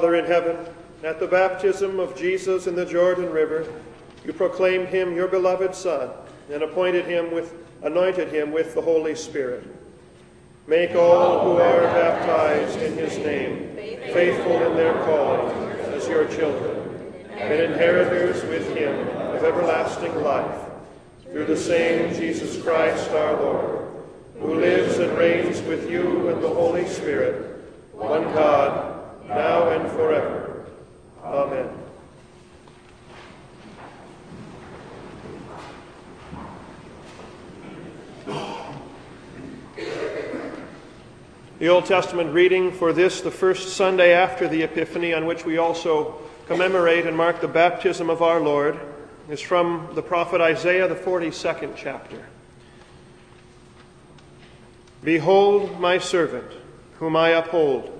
Father in heaven, at the baptism of Jesus in the Jordan River, you proclaimed him your beloved Son and appointed him with, anointed him with the Holy Spirit. Make all who are baptized in his name faithful in their calling as your children, and inheritors with him of everlasting life, through the same Jesus Christ our Lord, who lives and reigns with you and the Holy Spirit, one God, now and forever. Amen. The Old Testament reading for this, the first Sunday after the Epiphany, on which we also commemorate and mark the baptism of our Lord, is from the prophet Isaiah, the 42nd chapter. Behold my servant, whom I uphold,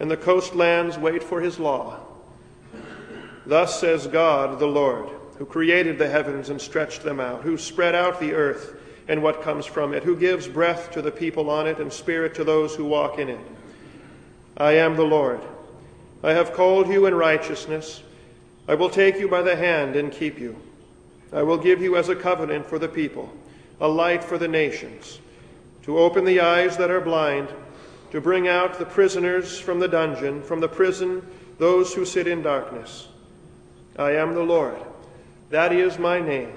and the coastlands wait for his law. Thus says God the Lord, who created the heavens and stretched them out, who spread out the earth and what comes from it, who gives breath to the people on it and spirit to those who walk in it. I am the Lord. I have called you in righteousness. I will take you by the hand and keep you. I will give you as a covenant for the people, a light for the nations, to open the eyes that are blind, to bring out the prisoners from the dungeon, from the prison, those who sit in darkness. I am the Lord. That is my name.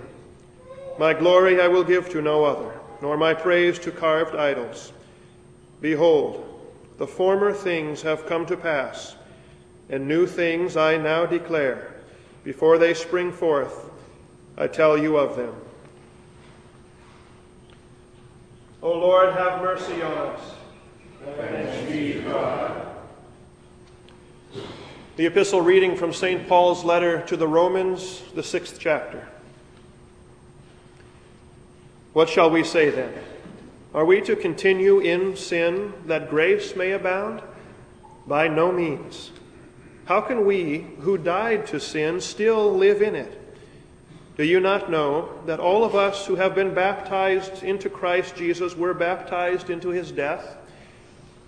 My glory I will give to no other, nor my praise to carved idols. Behold, the former things have come to pass, and new things I now declare. Before they spring forth, I tell you of them. O Lord, have mercy on us. Thanks be to God. The epistle reading from St. Paul's letter to the Romans, the sixth chapter. What shall we say then? Are we to continue in sin that grace may abound? By no means. How can we, who died to sin, still live in it? Do you not know that all of us who have been baptized into Christ Jesus were baptized into his death?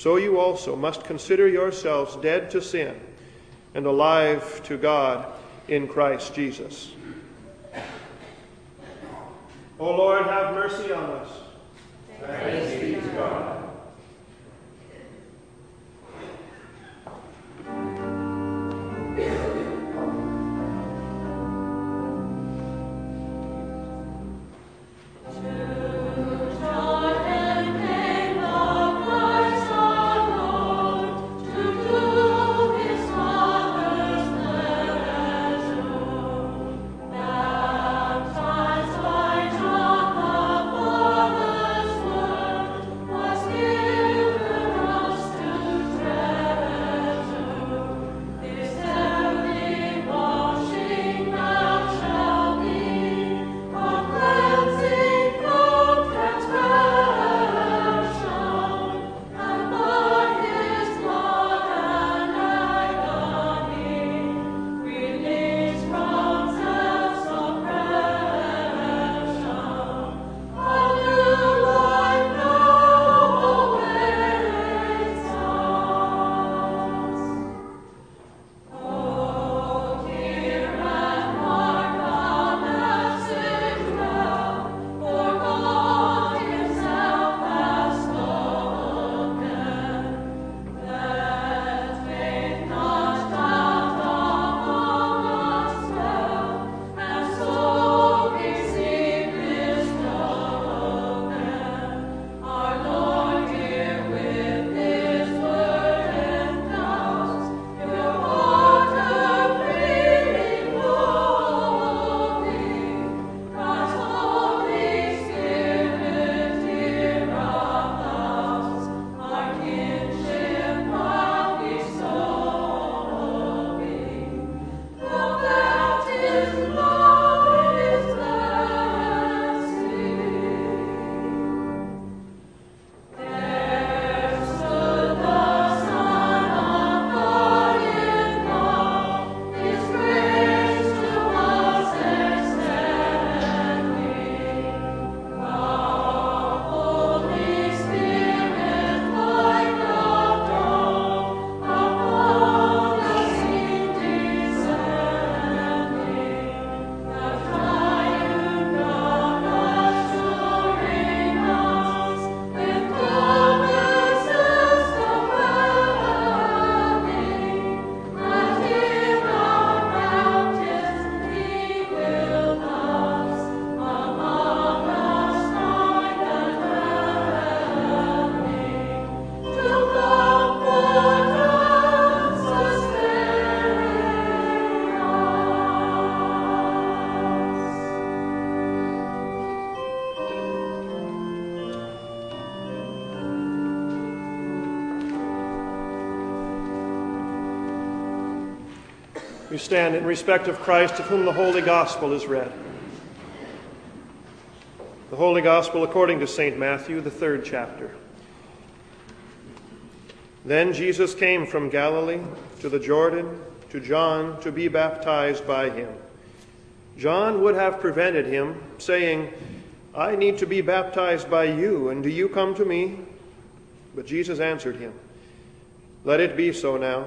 So you also must consider yourselves dead to sin and alive to God in Christ Jesus. O Lord, have mercy on us. Thanks be to God. Stand in respect of Christ, of whom the Holy Gospel is read. The Holy Gospel according to St. Matthew, the third chapter. Then Jesus came from Galilee to the Jordan to John to be baptized by him. John would have prevented him, saying, I need to be baptized by you, and do you come to me? But Jesus answered him, Let it be so now.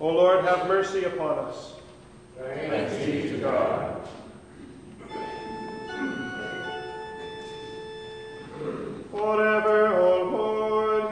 O Lord, have mercy upon us. Thanks be to God. Forever, O Lord,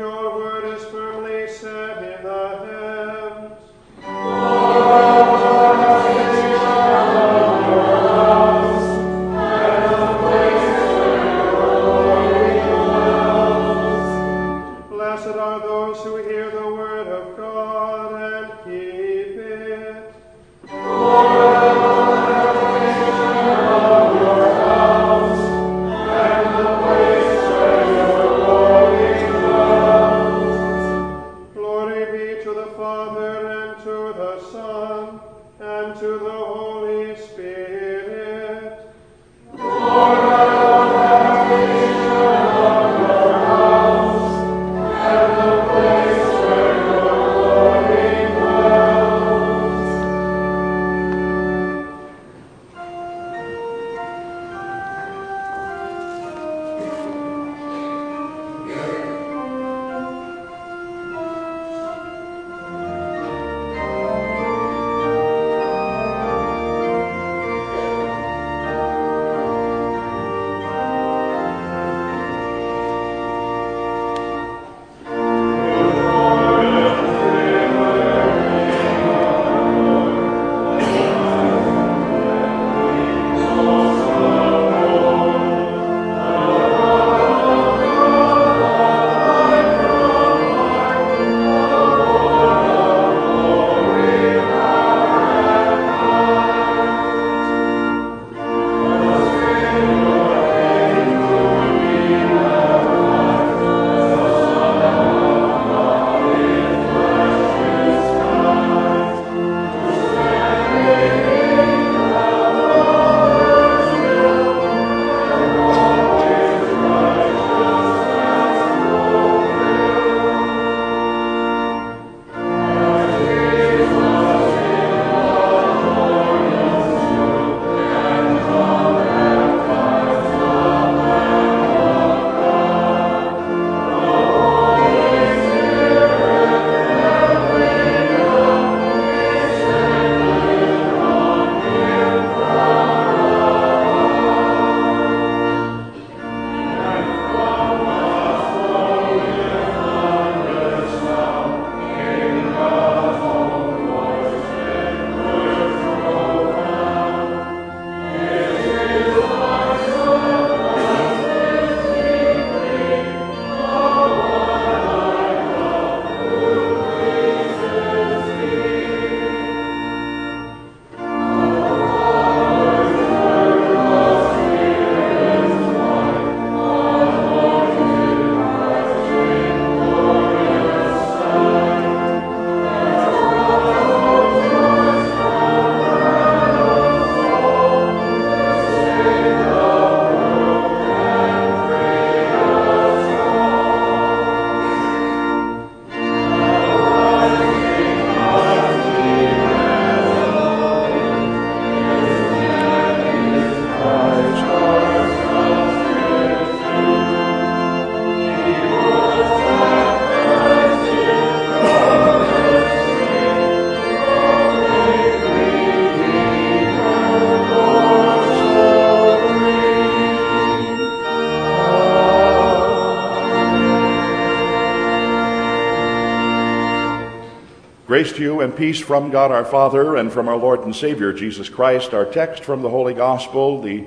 Grace to you and peace from God our Father and from our Lord and Savior Jesus Christ. Our text from the Holy Gospel, the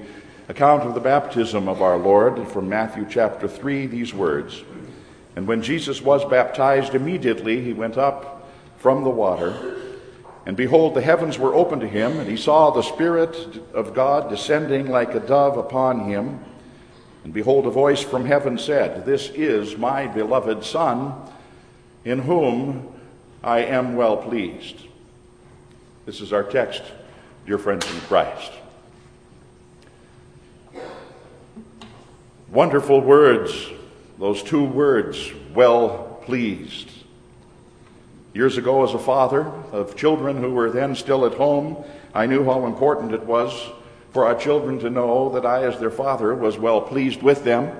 account of the baptism of our Lord from Matthew chapter 3, these words. And when Jesus was baptized, immediately he went up from the water. And behold, the heavens were opened to him, and he saw the Spirit of God descending like a dove upon him. And behold, a voice from heaven said, This is my beloved Son, in whom I am well pleased. This is our text, dear friends in Christ. Wonderful words, those two words, well pleased. Years ago, as a father of children who were then still at home, I knew how important it was for our children to know that I, as their father, was well pleased with them.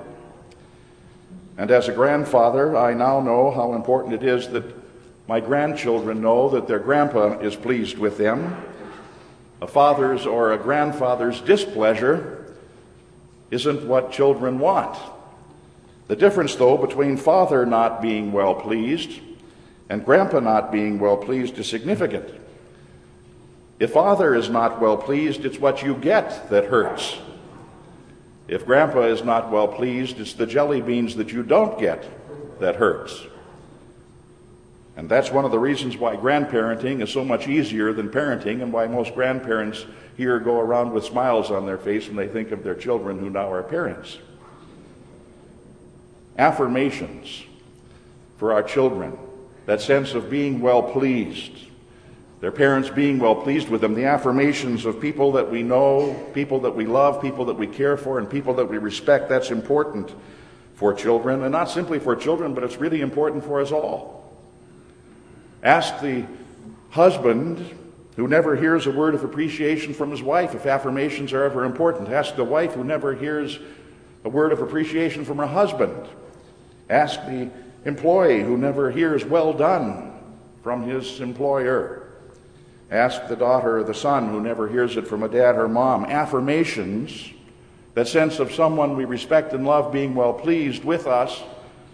And as a grandfather, I now know how important it is that my grandchildren know that their grandpa is pleased with them. A father's or a grandfather's displeasure isn't what children want. The difference, though, between father not being well pleased and grandpa not being well pleased is significant. If father is not well pleased, it's what you get that hurts. If grandpa is not well pleased, it's the jelly beans that you don't get that hurts. And that's one of the reasons why grandparenting is so much easier than parenting, and why most grandparents here go around with smiles on their face when they think of their children who now are parents. Affirmations for our children, that sense of being well pleased, their parents being well pleased with them, the affirmations of people that we know, people that we love, people that we care for, and people that we respect, that's important for children, and not simply for children, but it's really important for us all. Ask the husband who never hears a word of appreciation from his wife if affirmations are ever important. Ask the wife who never hears a word of appreciation from her husband. Ask the employee who never hears well done from his employer. Ask the daughter or the son who never hears it from a dad or mom. Affirmations, that sense of someone we respect and love being well pleased with us,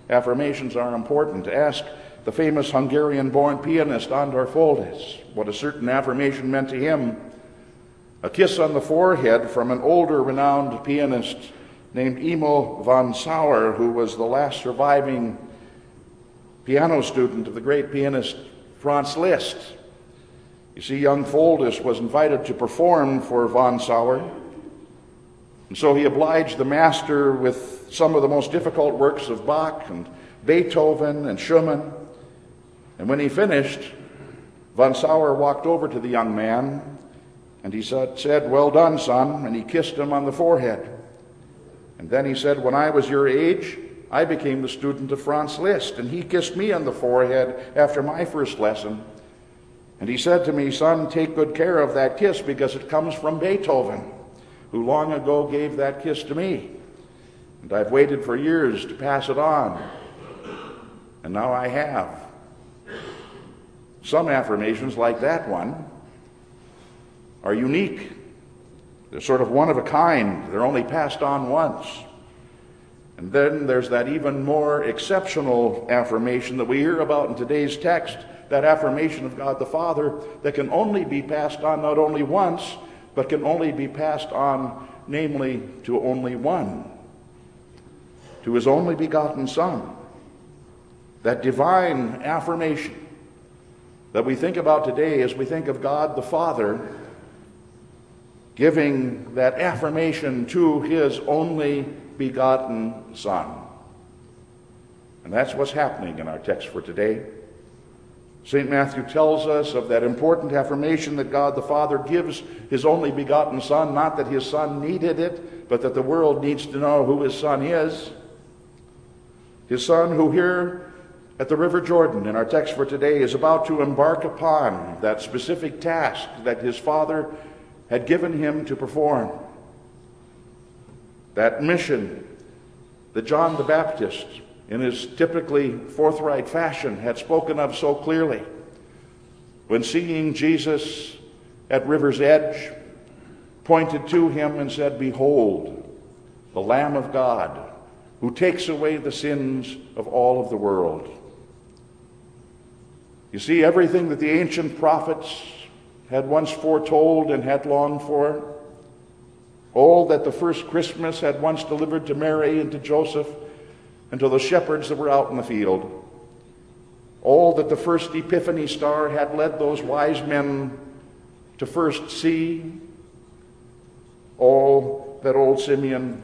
affirmations are important. Ask the famous Hungarian born pianist Andor Foldes, what a certain affirmation meant to him. A kiss on the forehead from an older renowned pianist named Emil von Sauer, who was the last surviving piano student of the great pianist Franz Liszt. You see, young Foldes was invited to perform for von Sauer, and so he obliged the master with some of the most difficult works of Bach and Beethoven and Schumann. And when he finished, von Sauer walked over to the young man and he said, Well done, son. And he kissed him on the forehead. And then he said, When I was your age, I became the student of Franz Liszt, and he kissed me on the forehead after my first lesson. And he said to me, Son, take good care of that kiss because it comes from Beethoven, who long ago gave that kiss to me. And I've waited for years to pass it on. And now I have. Some affirmations, like that one, are unique. They're sort of one of a kind, they're only passed on once. And then there's that even more exceptional affirmation that we hear about in today's text that affirmation of God the Father that can only be passed on not only once, but can only be passed on, namely, to only one, to his only begotten Son. That divine affirmation that we think about today as we think of God the Father giving that affirmation to his only begotten Son. And that's what's happening in our text for today. St. Matthew tells us of that important affirmation that God the Father gives his only begotten Son, not that his Son needed it, but that the world needs to know who his Son is. His Son, who here at the River Jordan in our text for today is about to embark upon that specific task that his father had given him to perform. That mission that John the Baptist, in his typically forthright fashion, had spoken of so clearly. When seeing Jesus at river's edge, pointed to him and said, Behold, the Lamb of God who takes away the sins of all of the world. You see, everything that the ancient prophets had once foretold and had longed for, all that the first Christmas had once delivered to Mary and to Joseph and to the shepherds that were out in the field, all that the first Epiphany star had led those wise men to first see, all that old Simeon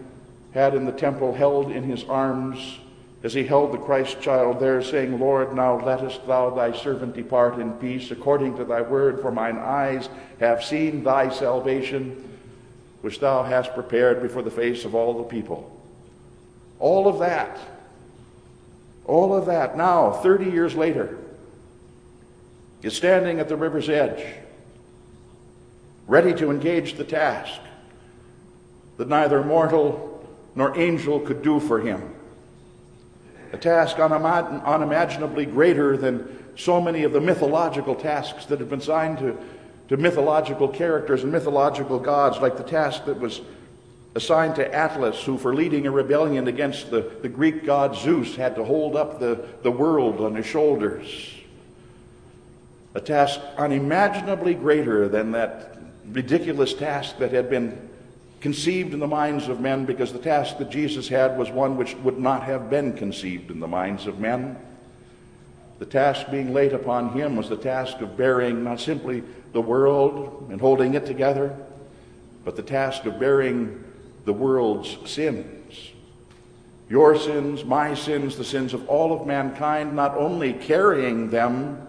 had in the temple held in his arms as he held the Christ child there, saying, Lord, now lettest thou thy servant depart in peace. According to thy word, for mine eyes have seen thy salvation, which thou hast prepared before the face of all the people. All of that, all of that, now, 30 years later, is standing at the river's edge, ready to engage the task that neither mortal nor angel could do for him a task unimaginably greater than so many of the mythological tasks that have been assigned to, to mythological characters and mythological gods, like the task that was assigned to Atlas, who, for leading a rebellion against the, the Greek god Zeus, had to hold up the, the world on his shoulders. A task unimaginably greater than that ridiculous task that had been conceived in the minds of men because the task that Jesus had was one which would not have been conceived in the minds of men. The task being laid upon him was the task of bearing not simply the world and holding it together, but the task of bearing the world's sins. Your sins, my sins, the sins of all of mankind, not only carrying them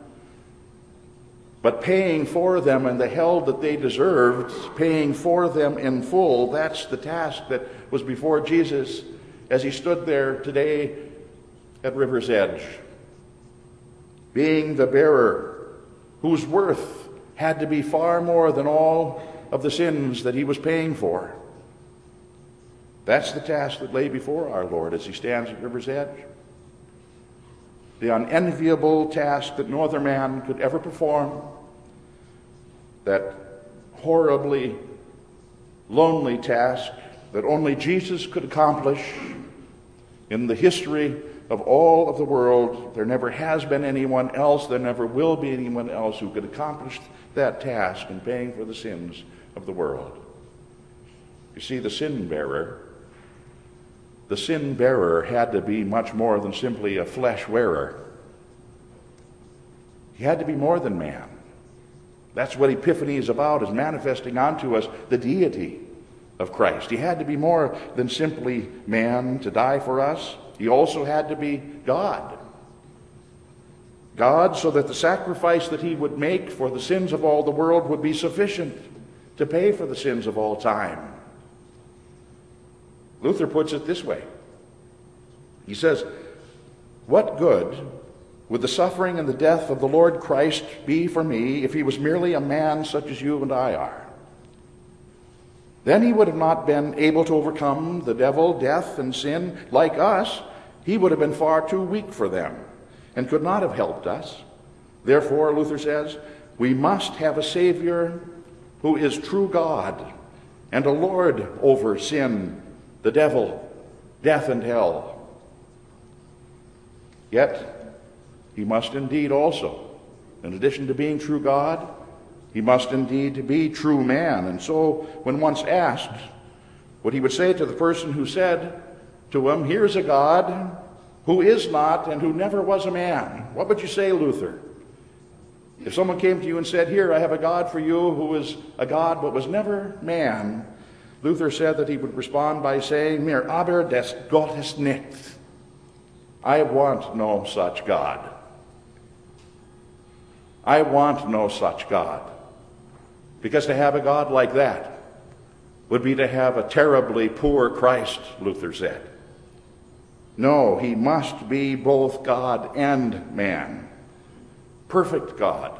but paying for them and the hell that they deserved, paying for them in full, that's the task that was before Jesus as he stood there today at River's Edge. Being the bearer whose worth had to be far more than all of the sins that he was paying for. That's the task that lay before our Lord as he stands at River's Edge. The unenviable task that no other man could ever perform that horribly lonely task that only Jesus could accomplish in the history of all of the world. There never has been anyone else, there never will be anyone else who could accomplish that task in paying for the sins of the world. You see, the sin bearer, the sin bearer had to be much more than simply a flesh wearer. He had to be more than man. That's what Epiphany is about, is manifesting onto us the deity of Christ. He had to be more than simply man to die for us. He also had to be God. God, so that the sacrifice that he would make for the sins of all the world would be sufficient to pay for the sins of all time. Luther puts it this way He says, What good would the suffering and the death of the Lord Christ be for me if he was merely a man such as you and I are? Then he would have not been able to overcome the devil, death, and sin like us. He would have been far too weak for them and could not have helped us. Therefore, Luther says, we must have a Savior who is true God and a Lord over sin, the devil, death, and hell. Yet, he must indeed also, in addition to being true God, he must indeed be true man. And so, when once asked, what he would say to the person who said to him, Here's a God who is not and who never was a man, what would you say, Luther? If someone came to you and said, Here, I have a God for you who is a God but was never man, Luther said that he would respond by saying, Mir aber des Gottes nicht. I want no such God. I want no such God. Because to have a God like that would be to have a terribly poor Christ, Luther said. No, he must be both God and man. Perfect God,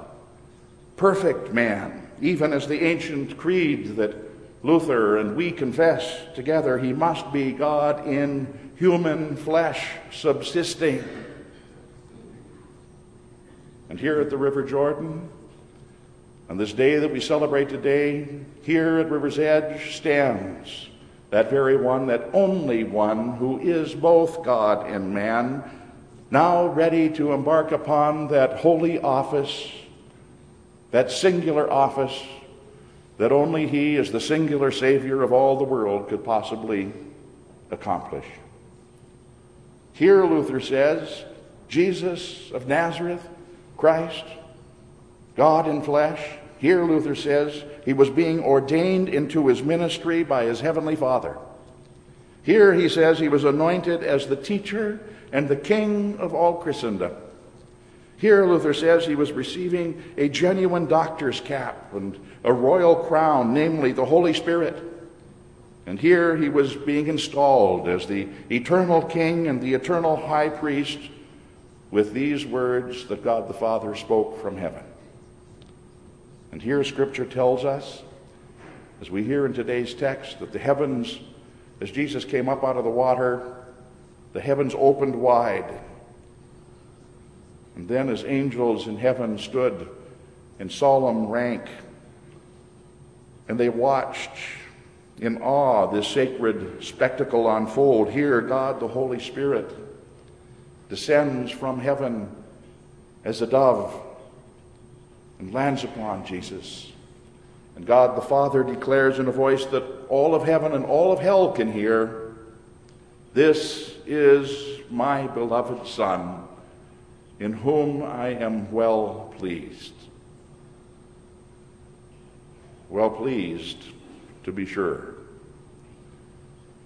perfect man, even as the ancient creed that Luther and we confess together, he must be God in human flesh subsisting. And here at the River Jordan, on this day that we celebrate today, here at River's Edge stands that very one, that only one who is both God and man, now ready to embark upon that holy office, that singular office that only He, as the singular Savior of all the world, could possibly accomplish. Here, Luther says, Jesus of Nazareth, Christ, God in flesh. Here, Luther says, he was being ordained into his ministry by his heavenly Father. Here, he says, he was anointed as the teacher and the king of all Christendom. Here, Luther says, he was receiving a genuine doctor's cap and a royal crown, namely the Holy Spirit. And here he was being installed as the eternal king and the eternal high priest with these words that God the Father spoke from heaven. And here Scripture tells us, as we hear in today's text, that the heavens, as Jesus came up out of the water, the heavens opened wide. And then, as angels in heaven stood in solemn rank, and they watched in awe this sacred spectacle unfold. Here, God the Holy Spirit descends from heaven as a dove and lands upon Jesus. And God the Father declares in a voice that all of heaven and all of hell can hear This is my beloved Son, in whom I am well pleased. Well pleased to be sure.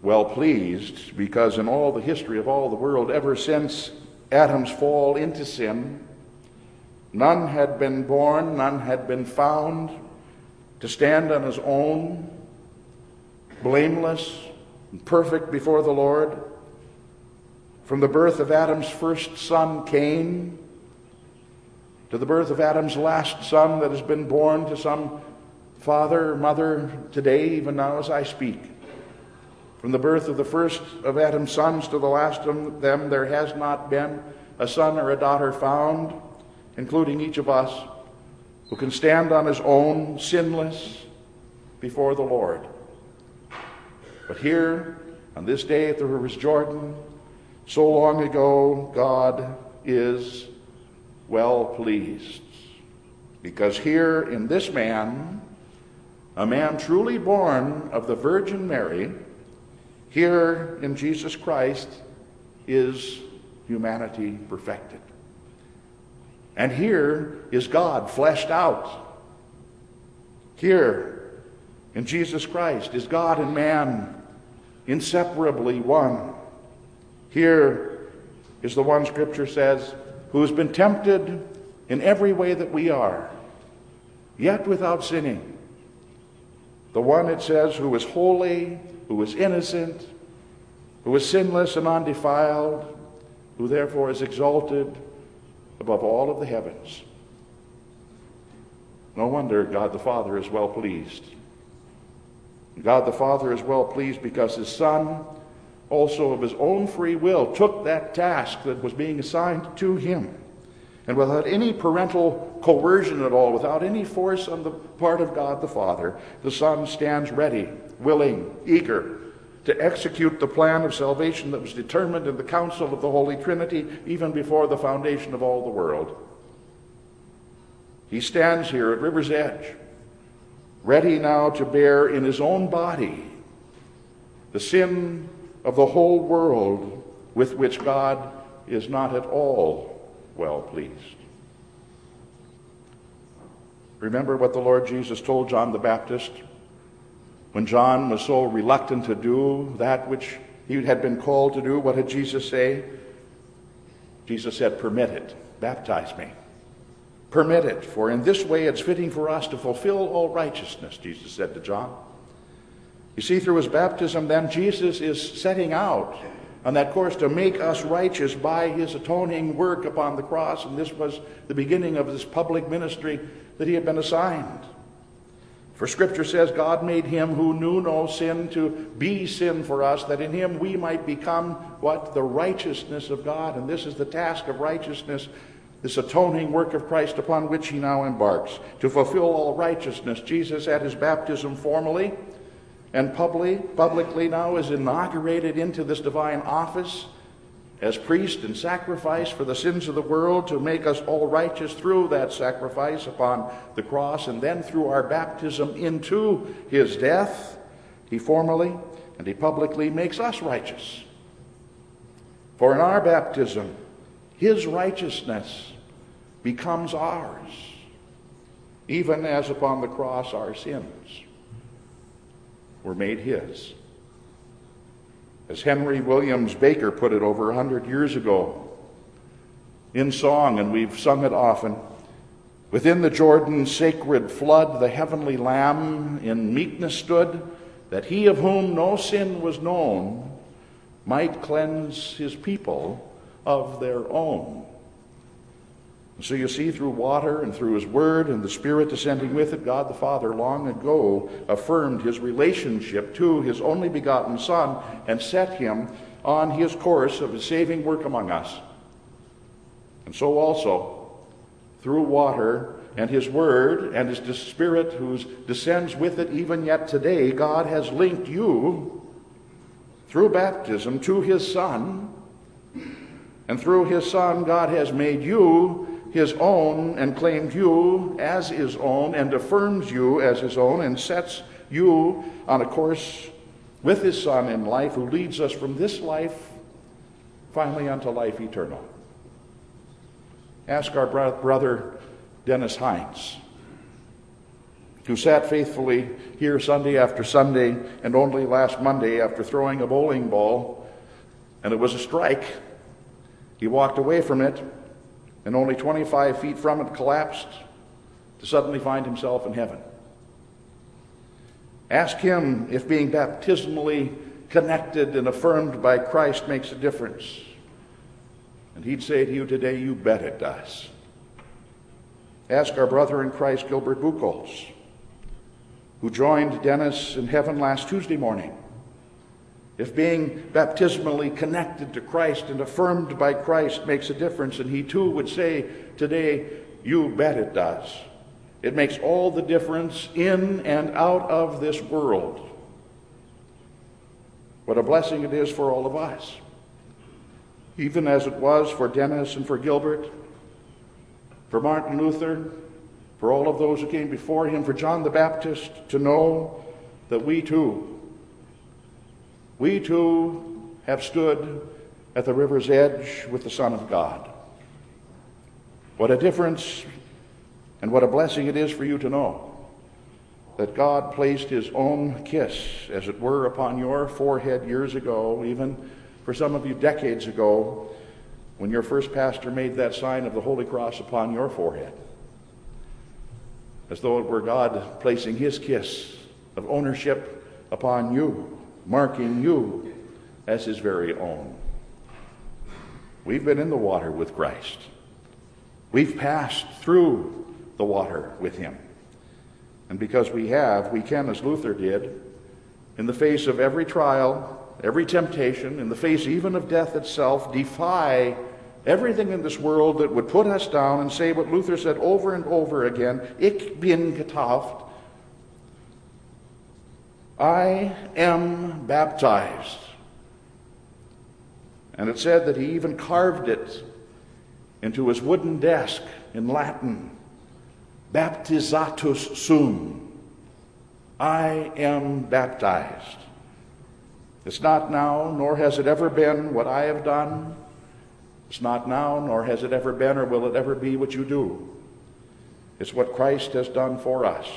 Well pleased because in all the history of all the world, ever since Adam's fall into sin, none had been born, none had been found to stand on his own, blameless and perfect before the Lord. From the birth of Adam's first son, Cain, to the birth of Adam's last son that has been born to some father mother today, even now as I speak. From the birth of the first of Adam's sons to the last of them, there has not been a son or a daughter found, including each of us, who can stand on his own, sinless, before the Lord. But here, on this day at the rivers Jordan, so long ago, God is well pleased. Because here in this man, a man truly born of the Virgin Mary, here in Jesus Christ is humanity perfected. And here is God fleshed out. Here in Jesus Christ is God and man inseparably one. Here is the one Scripture says who has been tempted in every way that we are, yet without sinning. The one, it says, who is holy, who is innocent, who is sinless and undefiled, who therefore is exalted above all of the heavens. No wonder God the Father is well pleased. God the Father is well pleased because his Son, also of his own free will, took that task that was being assigned to him and without any parental coercion at all, without any force on the part of God the Father, the Son stands ready, willing, eager to execute the plan of salvation that was determined in the council of the Holy Trinity even before the foundation of all the world. He stands here at River's Edge, ready now to bear in his own body the sin of the whole world with which God is not at all well pleased. Remember what the Lord Jesus told John the Baptist when John was so reluctant to do that which he had been called to do? What did Jesus say? Jesus said, Permit it, baptize me. Permit it, for in this way it's fitting for us to fulfill all righteousness, Jesus said to John. You see, through his baptism, then, Jesus is setting out on that course to make us righteous by his atoning work upon the cross. And this was the beginning of this public ministry that he had been assigned. For scripture says, God made him who knew no sin to be sin for us, that in him we might become what? The righteousness of God. And this is the task of righteousness, this atoning work of Christ upon which he now embarks. To fulfill all righteousness, Jesus at his baptism formally and publicly, publicly now is inaugurated into this divine office as priest and sacrifice for the sins of the world to make us all righteous through that sacrifice upon the cross and then through our baptism into his death, he formally and he publicly makes us righteous. For in our baptism, his righteousness becomes ours, even as upon the cross our sins were made his. As Henry Williams Baker put it over a hundred years ago in song, and we've sung it often. Within the Jordan's sacred flood, the heavenly Lamb in meekness stood, that he of whom no sin was known might cleanse his people of their own. So you see, through water and through His Word and the Spirit descending with it, God the Father long ago affirmed His relationship to His only begotten Son and set Him on His course of His saving work among us. And so also, through water and His Word and His Spirit, who descends with it even yet today, God has linked you through baptism to His Son. And through His Son, God has made you his own and claimed you as his own and affirms you as his own and sets you on a course with his son in life who leads us from this life finally unto life eternal. Ask our brother Dennis Hines, who sat faithfully here Sunday after Sunday and only last Monday after throwing a bowling ball, and it was a strike. He walked away from it and only 25 feet from it collapsed to suddenly find himself in heaven. Ask him if being baptismally connected and affirmed by Christ makes a difference. And he'd say to you today, You bet it does. Ask our brother in Christ, Gilbert Buchholz, who joined Dennis in heaven last Tuesday morning if being baptismally connected to Christ and affirmed by Christ makes a difference, and he too would say today, You bet it does. It makes all the difference in and out of this world. What a blessing it is for all of us. Even as it was for Dennis and for Gilbert, for Martin Luther, for all of those who came before him, for John the Baptist, to know that we too we too have stood at the river's edge with the Son of God. What a difference and what a blessing it is for you to know that God placed his own kiss, as it were, upon your forehead years ago, even for some of you decades ago, when your first pastor made that sign of the Holy Cross upon your forehead. As though it were God placing his kiss of ownership upon you marking you as his very own. We've been in the water with Christ. We've passed through the water with him. And because we have, we can, as Luther did, in the face of every trial, every temptation, in the face even of death itself, defy everything in this world that would put us down and say what Luther said over and over again Ich bin getauft, I am baptized. And it said that he even carved it into his wooden desk in Latin Baptizatus sum. I am baptized. It's not now, nor has it ever been what I have done. It's not now, nor has it ever been, or will it ever be what you do. It's what Christ has done for us.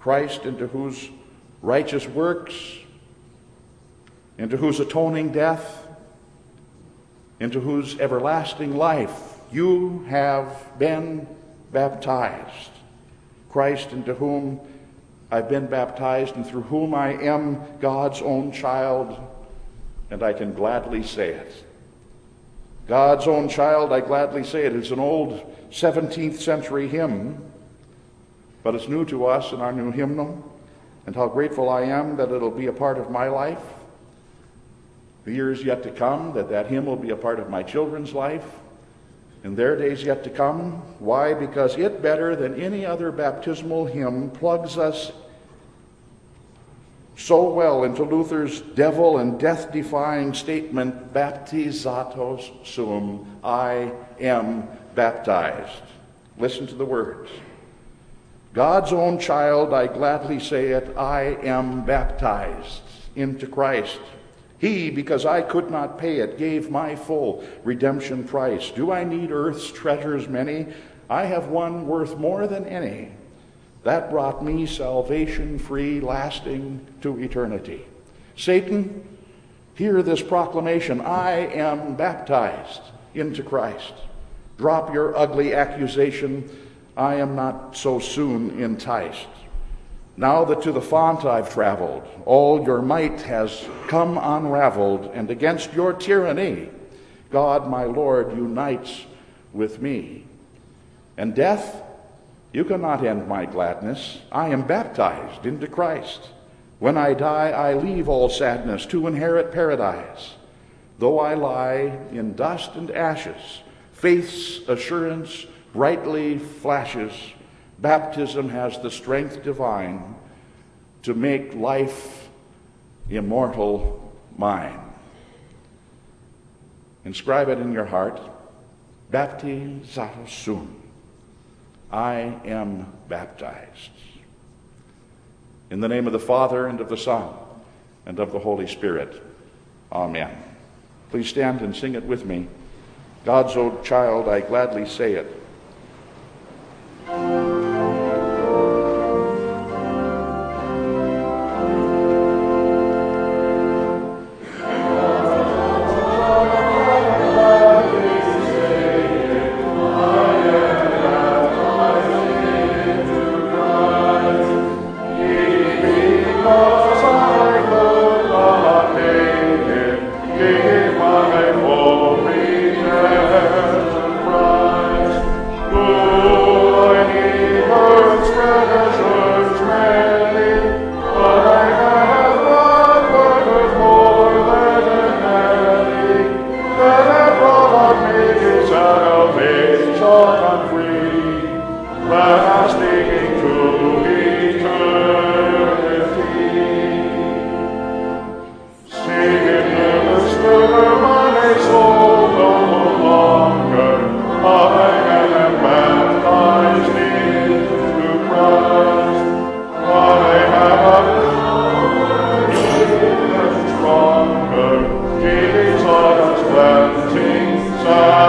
Christ, into whose righteous works, into whose atoning death, into whose everlasting life you have been baptized. Christ, into whom I've been baptized and through whom I am God's own child, and I can gladly say it. God's own child, I gladly say it. It's an old 17th century hymn, but it's new to us in our new hymnal and how grateful I am that it'll be a part of my life. The years yet to come, that that hymn will be a part of my children's life, in their days yet to come. Why? Because it, better than any other baptismal hymn, plugs us so well into Luther's devil and death defying statement, Baptizatus sum, I am baptized. Listen to the words. God's own child, I gladly say it, I am baptized into Christ. He, because I could not pay it, gave my full redemption price. Do I need earth's treasures many? I have one worth more than any. That brought me salvation free, lasting to eternity. Satan, hear this proclamation I am baptized into Christ. Drop your ugly accusation. I am not so soon enticed. Now that to the font I've traveled, all your might has come unraveled, and against your tyranny, God my Lord unites with me. And death, you cannot end my gladness. I am baptized into Christ. When I die, I leave all sadness to inherit paradise. Though I lie in dust and ashes, faith's assurance brightly flashes Baptism has the strength divine to make life immortal mine. Inscribe it in your heart. Baptizatus sum. I am baptized. In the name of the Father, and of the Son, and of the Holy Spirit. Amen. Please stand and sing it with me. God's own child, I gladly say it.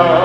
now.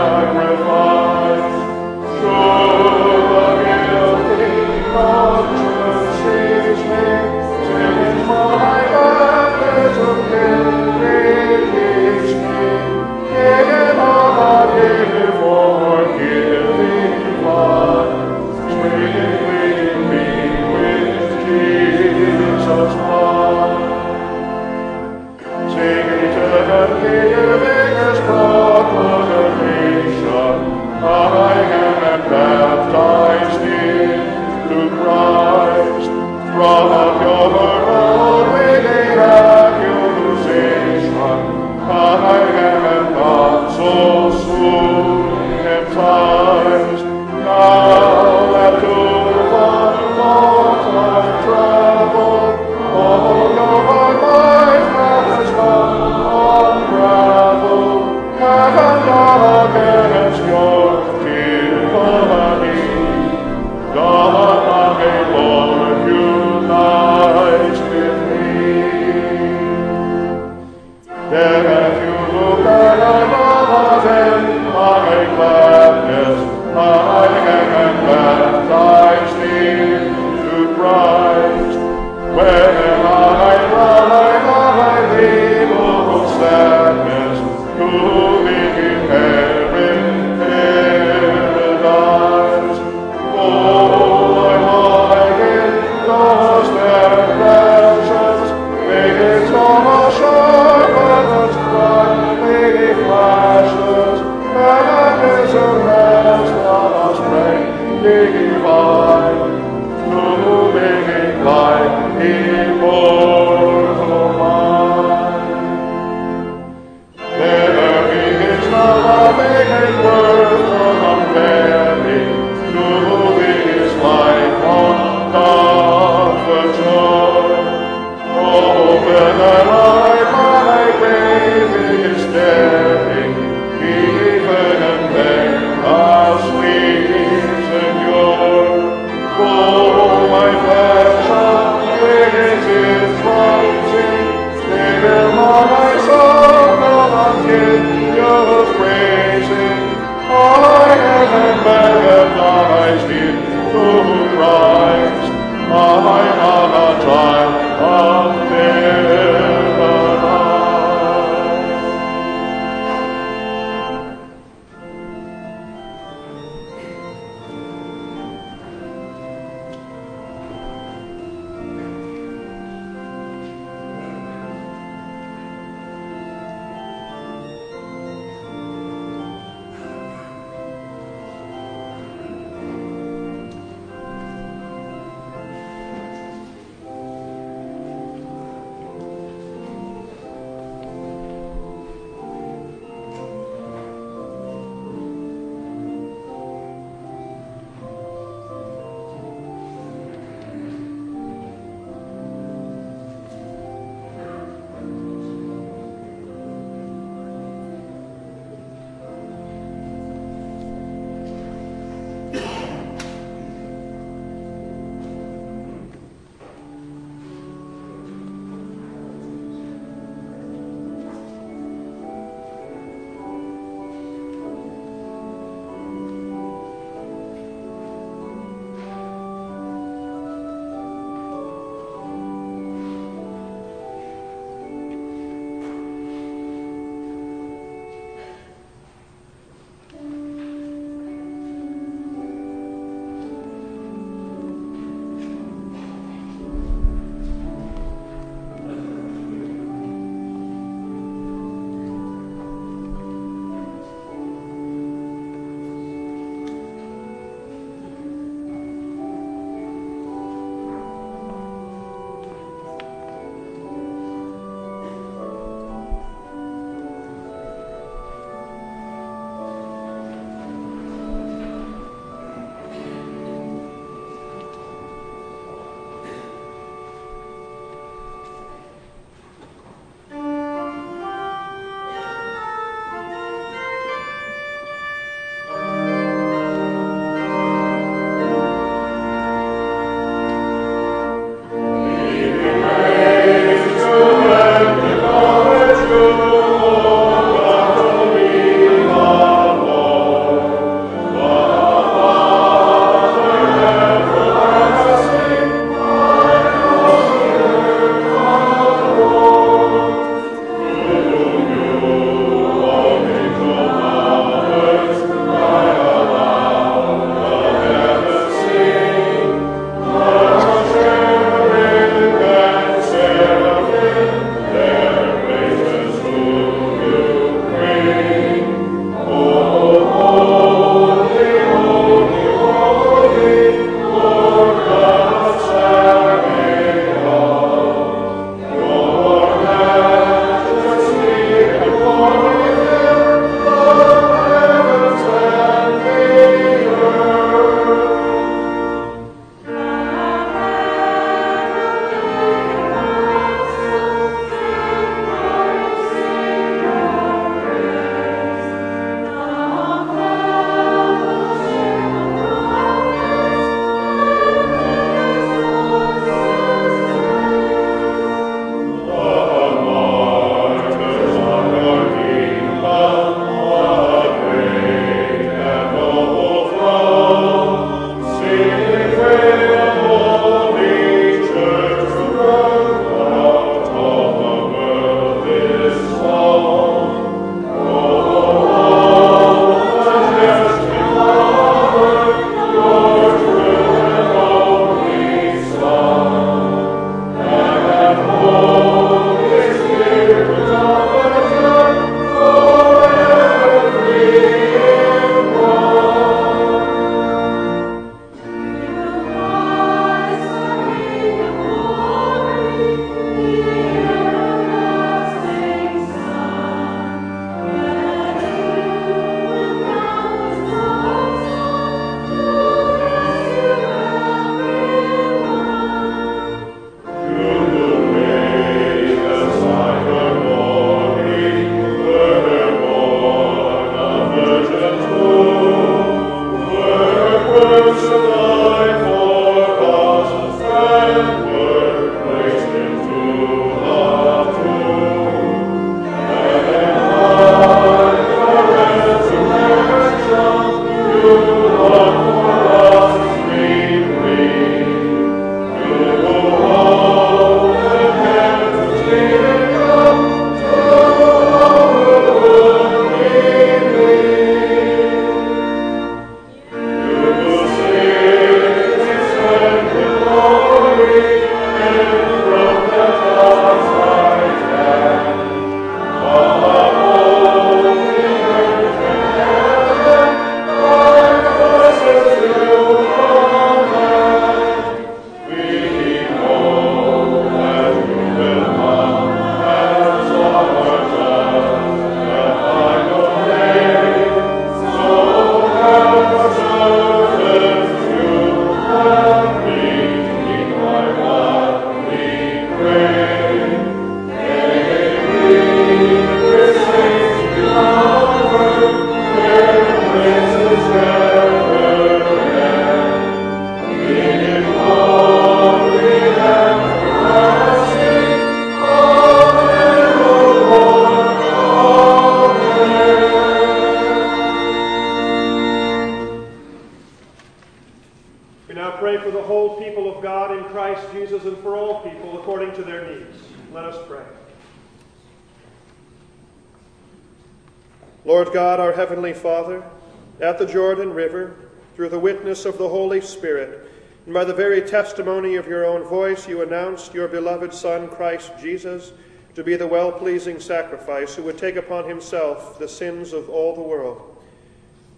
Jordan River, through the witness of the Holy Spirit, and by the very testimony of your own voice, you announced your beloved Son, Christ Jesus, to be the well pleasing sacrifice who would take upon himself the sins of all the world.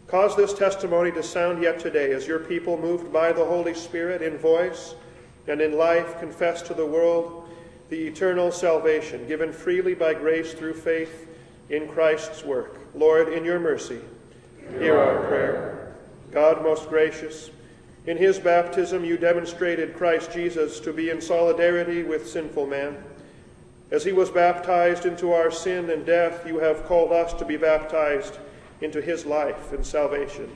Cause this testimony to sound yet today as your people, moved by the Holy Spirit in voice and in life, confess to the world the eternal salvation given freely by grace through faith in Christ's work. Lord, in your mercy, hear our prayer. God, most gracious, in his baptism you demonstrated Christ Jesus to be in solidarity with sinful man. As he was baptized into our sin and death, you have called us to be baptized into his life and salvation.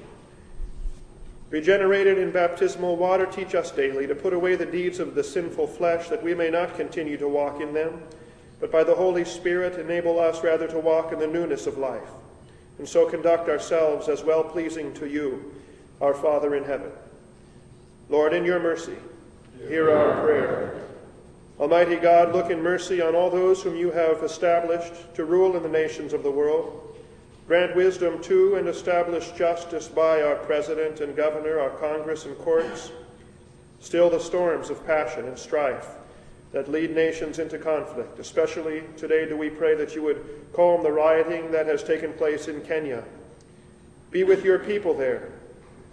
Regenerated in baptismal water, teach us daily to put away the deeds of the sinful flesh, that we may not continue to walk in them, but by the Holy Spirit enable us rather to walk in the newness of life, and so conduct ourselves as well pleasing to you, our Father in heaven. Lord, in your mercy, hear our prayer. Almighty God, look in mercy on all those whom you have established to rule in the nations of the world Grant wisdom to and establish justice by our President and Governor, our Congress and courts. Still the storms of passion and strife that lead nations into conflict. Especially today, do we pray that you would calm the rioting that has taken place in Kenya. Be with your people there.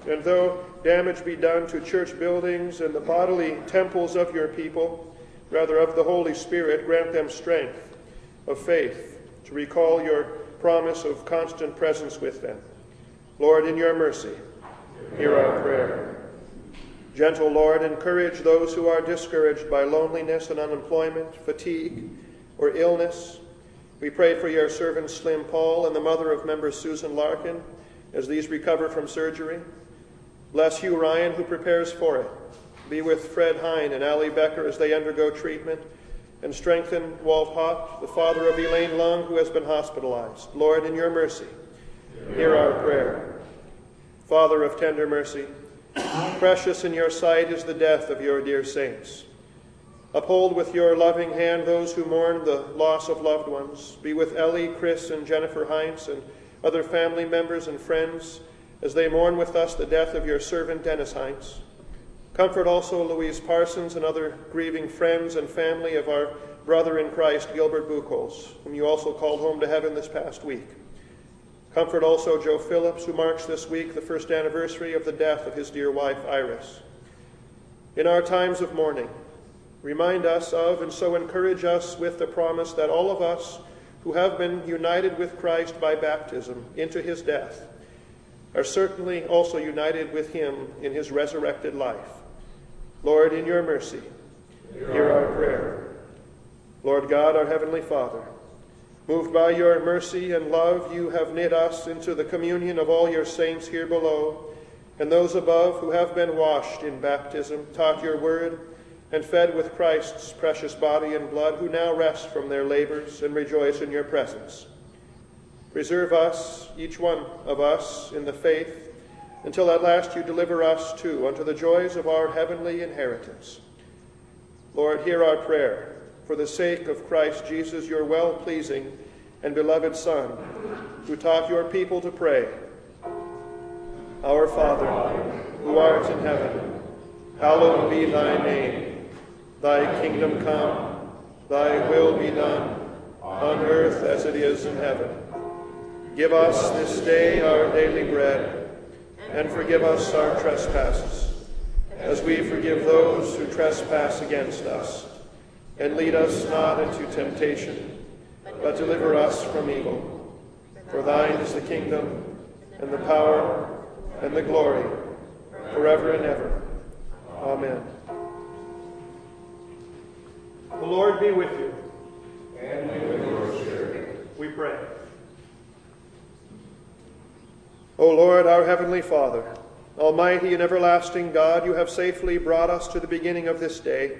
And though damage be done to church buildings and the bodily temples of your people, rather of the Holy Spirit, grant them strength of faith to recall your promise of constant presence with them. Lord, in your mercy, hear our prayer. Gentle Lord, encourage those who are discouraged by loneliness and unemployment, fatigue, or illness. We pray for your servant Slim Paul and the mother of member Susan Larkin as these recover from surgery. Bless Hugh Ryan, who prepares for it. Be with Fred Hine and Ali Becker as they undergo treatment and strengthen Walt Hott, the father of Elaine Lung, who has been hospitalized. Lord, in your mercy, hear our prayer. Father of tender mercy, precious in your sight is the death of your dear saints. Uphold with your loving hand those who mourn the loss of loved ones. Be with Ellie, Chris, and Jennifer Heinz and other family members and friends as they mourn with us the death of your servant Dennis Heinz. Comfort also Louise Parsons and other grieving friends and family of our brother in Christ, Gilbert Buchholz, whom you also called home to heaven this past week. Comfort also Joe Phillips, who marks this week the first anniversary of the death of his dear wife, Iris. In our times of mourning, remind us of and so encourage us with the promise that all of us who have been united with Christ by baptism into his death are certainly also united with him in his resurrected life. Lord, in your mercy, hear our prayer. Lord God, our Heavenly Father, moved by your mercy and love, you have knit us into the communion of all your saints here below, and those above who have been washed in baptism, taught your word, and fed with Christ's precious body and blood, who now rest from their labors and rejoice in your presence. Preserve us, each one of us, in the faith until at last you deliver us too unto the joys of our heavenly inheritance. Lord, hear our prayer for the sake of Christ Jesus, your well pleasing and beloved Son, who taught your people to pray. Our Father, who art in heaven, hallowed be thy name. Thy kingdom come, thy will be done, on earth as it is in heaven. Give us this day our daily bread and forgive us our trespasses, as we forgive those who trespass against us. And lead us not into temptation, but deliver us from evil. For thine is the kingdom, and the power, and the glory, forever and ever. Amen. The Lord be with you. And with your spirit. We pray. O Lord, our heavenly Father, Almighty and everlasting God, you have safely brought us to the beginning of this day.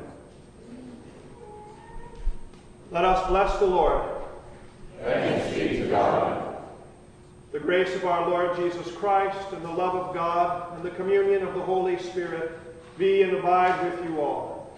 Let us bless the Lord. Thanks be to God. The grace of our Lord Jesus Christ and the love of God and the communion of the Holy Spirit be and abide with you all.